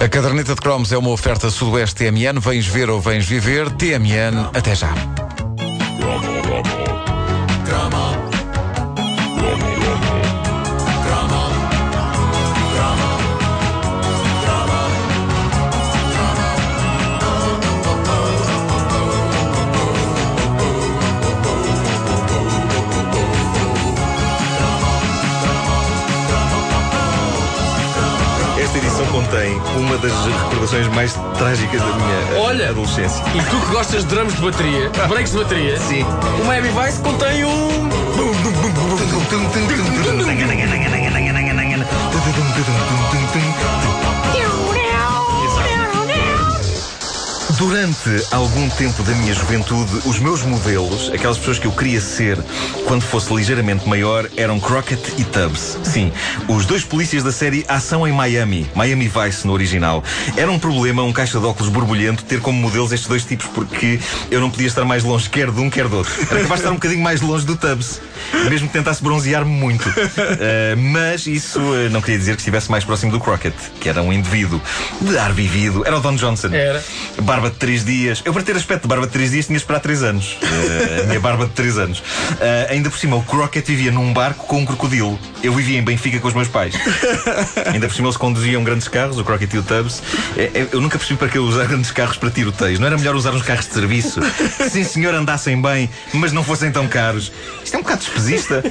A caderneta de cromos é uma oferta Sudoeste TMN. Vens ver ou vens viver? TMN, até já. Contém uma das recordações mais trágicas da minha Olha! adolescência. E tu que gostas de drums de bateria, breaks de bateria, Sim. o Miami Vice contém um. Durante algum tempo da minha juventude, os meus modelos, aquelas pessoas que eu queria ser quando fosse ligeiramente maior, eram Crockett e Tubbs. Sim, os dois polícias da série Ação em Miami, Miami Vice no original. Era um problema, um caixa de óculos borbulhento, ter como modelos estes dois tipos, porque eu não podia estar mais longe quer de um, quer do outro. Era capaz de estar um bocadinho mais longe do Tubbs, mesmo que tentasse bronzear-me muito. Uh, mas isso uh, não queria dizer que estivesse mais próximo do Crockett, que era um indivíduo de ar vivido. Era o Don Johnson. Era. Barba de 3 dias. Eu, para ter aspecto de barba de 3 dias, tinha de esperar 3 anos. Uh, a minha barba de 3 anos. Uh, ainda por cima, o Crockett vivia num barco com um crocodilo. Eu vivia em Benfica com os meus pais. ainda por cima, eles conduziam grandes carros, o Crockett e o Tubbs. É, é, Eu nunca percebi para que eu usar grandes carros para tiroteios. Não era melhor usar uns carros de serviço? Que, sim, senhor, andassem bem, mas não fossem tão caros. Isto é um bocado despesista.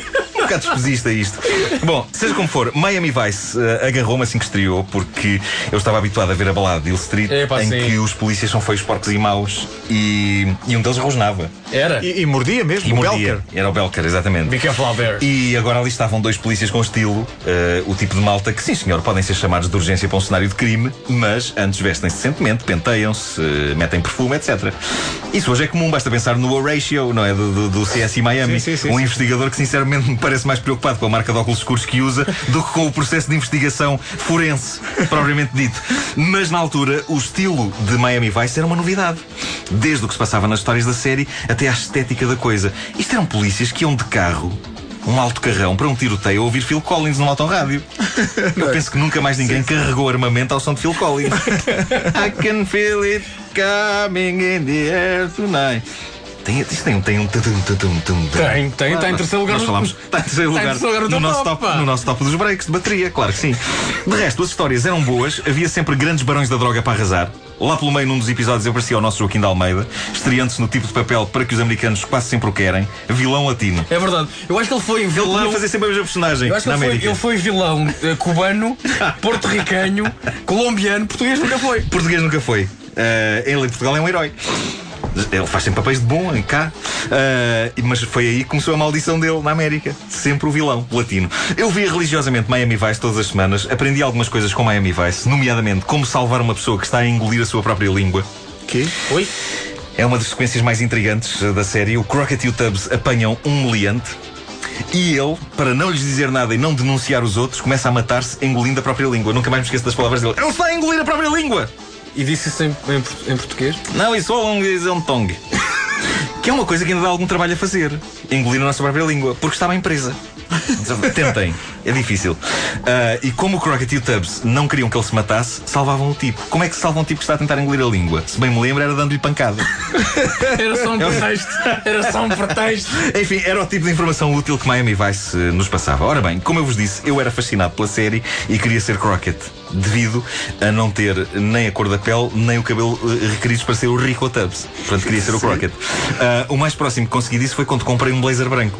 Um bocado despesista isto. Bom, seja como for, Miami Vice uh, agarrou-me assim que estreou, porque eu estava habituado a ver a balada de Hill Street, Epá, em sim. que os polícias são feios, porcos e maus, e, e um deles rosnava. Era. E, e mordia mesmo, E o mordia. Belker. Era o Belker, exatamente. Be careful out there. E agora ali estavam dois polícias com estilo, eh, o tipo de malta que, sim senhor, podem ser chamados de urgência para um cenário de crime, mas antes vestem-se decentemente, penteiam-se, eh, metem perfume, etc. Isso hoje é comum, basta pensar no Horatio, não é? Do, do, do CSI Miami. Sim, sim, sim, um investigador que, sinceramente, me parece mais preocupado com a marca de óculos escuros que usa do que com o processo de investigação forense, propriamente dito. Mas na altura, o estilo de Miami Vice era uma novidade. Desde o que se passava nas histórias da série até à estética da coisa. Isto eram polícias que iam de carro. Um alto carrão para um tiroteio a ouvir Phil Collins num autorrádio. Eu penso que nunca mais ninguém carregou armamento ao som de Phil Collins. I can feel it coming in the air tonight. Tem, isto tem, um- tem um. tum. Tem, tem, está em terceiro lugar Nós falámos. Está em terceiro lugar, no nosso top, no nosso top dos breaks de bateria, claro que sim. De resto, as histórias eram boas, havia sempre grandes barões da droga para arrasar. Lá pelo meio, num dos episódios, aparecia o nosso Joaquim de Almeida, estreando-se no tipo de papel para que os americanos quase sempre o querem, vilão latino. É verdade. Eu acho que ele foi Ele vilão. a fazer sempre a mesma personagem Eu acho que na ele foi, América. ele foi vilão eh, cubano, porto-ricanho, colombiano, português nunca foi. Português nunca foi. Eh, ele em Portugal é um herói. Ele faz sempre papéis de bom em cá. Eh, mas foi aí que começou a maldição dele na América. Sempre o vilão latino. Eu via religiosamente Miami Vice todas as semanas. Aprendi algumas coisas com Miami Vice, nomeadamente como salvar uma pessoa que está a engolir a sua própria língua. Que? Oi? É uma das sequências mais intrigantes da série. O Crockett e o Tubbs apanham um meliante. E ele, para não lhes dizer nada e não denunciar os outros, começa a matar-se engolindo a própria língua. Nunca mais me esqueço das palavras dele. Ele está a engolir a própria língua! E disse isso em, em em português? Não, isso é um um tongue. Que é uma coisa que ainda dá algum trabalho a fazer. Engolir a nossa própria língua. Porque está bem presa. Tentem. É difícil. Ah, e como o Crockett e o Tubbs não queriam que ele se matasse, salvavam o tipo. Como é que se salva um tipo que está a tentar engolir a língua? Se bem me lembro, era dando-lhe pancada. Era só um pretexto. Era só um pretexto. Enfim, era o tipo de informação útil que Miami Vice eh, nos passava. Ora bem, como eu vos disse, eu era fascinado pela série e queria ser Crockett, devido a não ter nem a cor da pele, nem o cabelo eh, requeridos para ser o Rico Tubbs. Portanto, queria ser o Crockett. Ah, o mais próximo que consegui disso foi quando comprei um blazer branco.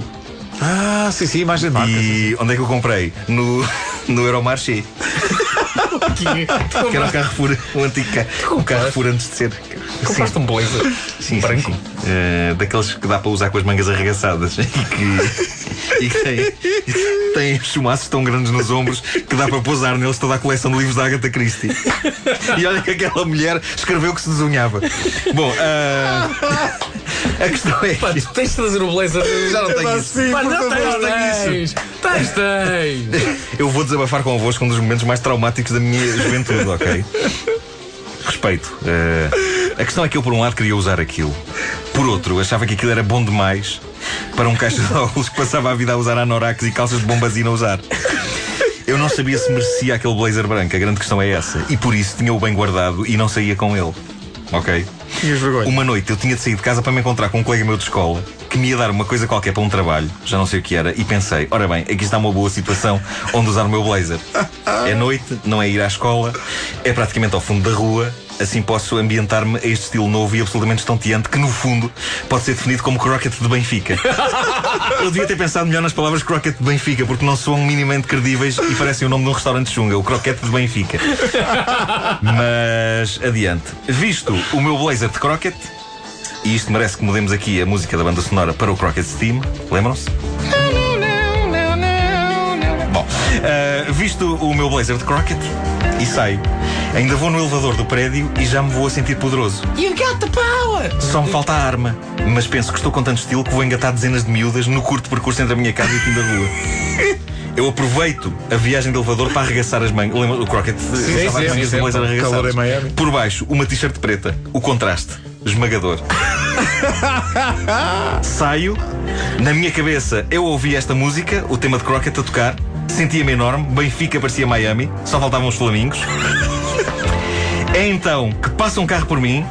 Ah, sim, sim, imagem de marca. sim, sim. E onde é que eu comprei? No, no Euromarché. Que, Que era um Carrefour, um antigo ca- um Carrefour antes de ser. Compraste um blazer. Sim, branco. sim, sim. Eh, daqueles que dá para usar com as mangas arregaçadas e que, e que tem, tem chumaços tão grandes nos ombros que dá para pousar neles toda a coleção de livros da Agatha Christie. E olha que aquela mulher escreveu que se desunhava. Bom, ah, a questão é. Pá, tu tens de trazer o blazer. Já não tenho isso. Pá, não tens, tens. Tens, tens. Eu vou desabafar convosco um dos momentos mais traumáticos da minha juventude, ok? Respeito. Eh, a questão é que eu, por um lado, queria usar aquilo. Por outro, achava que aquilo era bom demais para um caixa de óculos que passava a vida a usar anoraks e calças de bombazina a usar. Eu não sabia se merecia aquele blazer branco, a grande questão é essa. E por isso tinha-o bem guardado e não saía com ele. Ok? Tinhas vergonha. Uma noite eu tinha de sair de casa para me encontrar com um colega meu de escola que me ia dar uma coisa qualquer para um trabalho, já não sei o que era, e pensei: ora bem, aqui está uma boa situação onde usar o meu blazer. É noite, não é ir à escola, é praticamente ao fundo da rua. Assim posso ambientar-me a este estilo novo e absolutamente estonteante que, no fundo, pode ser definido como Crockett de Benfica. Eu devia ter pensado melhor nas palavras Crockett de Benfica, porque não soam minimamente credíveis e parecem o nome de um restaurante chunga, o Croquete de Benfica. Mas adiante. Visto o meu blazer de Crockett, e isto merece que mudemos aqui a música da banda sonora para o Crockett Steam, lembram-se? Bom, ah, visto o meu blazer de Crockett, e saio. Ainda vou no elevador do prédio e já me vou a sentir poderoso. You got the power! Só me falta a arma. Mas penso que estou com tanto estilo que vou engatar dezenas de miúdas no curto percurso entre a minha casa e o fim da rua. Eu aproveito a viagem de elevador para arregaçar as mangas. Lembra o Crockett? Sim, sim, sim. em Miami. Por baixo, uma t-shirt preta. O contraste. Esmagador. Saio. Na minha cabeça, eu ouvi esta música, o tema de Crockett a tocar. Sentia-me enorme. Benfica parecia Miami. Só faltavam os flamingos. É então que passa um carro por mim.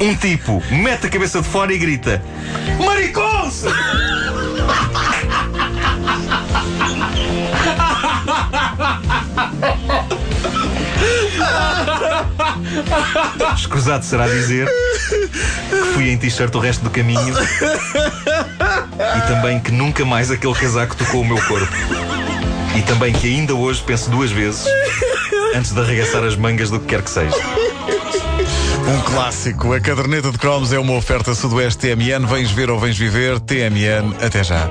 Um tipo mete a cabeça de fora e grita: Maricons! Escusado será dizer que fui em t-shirt o resto do caminho e também que nunca mais aquele casaco tocou o meu corpo. E também que ainda hoje penso duas vezes antes de arregaçar as mangas do que quer que seja. Um clássico. A caderneta de cromos é uma oferta Sudoeste TMN. Vens ver ou vens viver? TMN. Até já.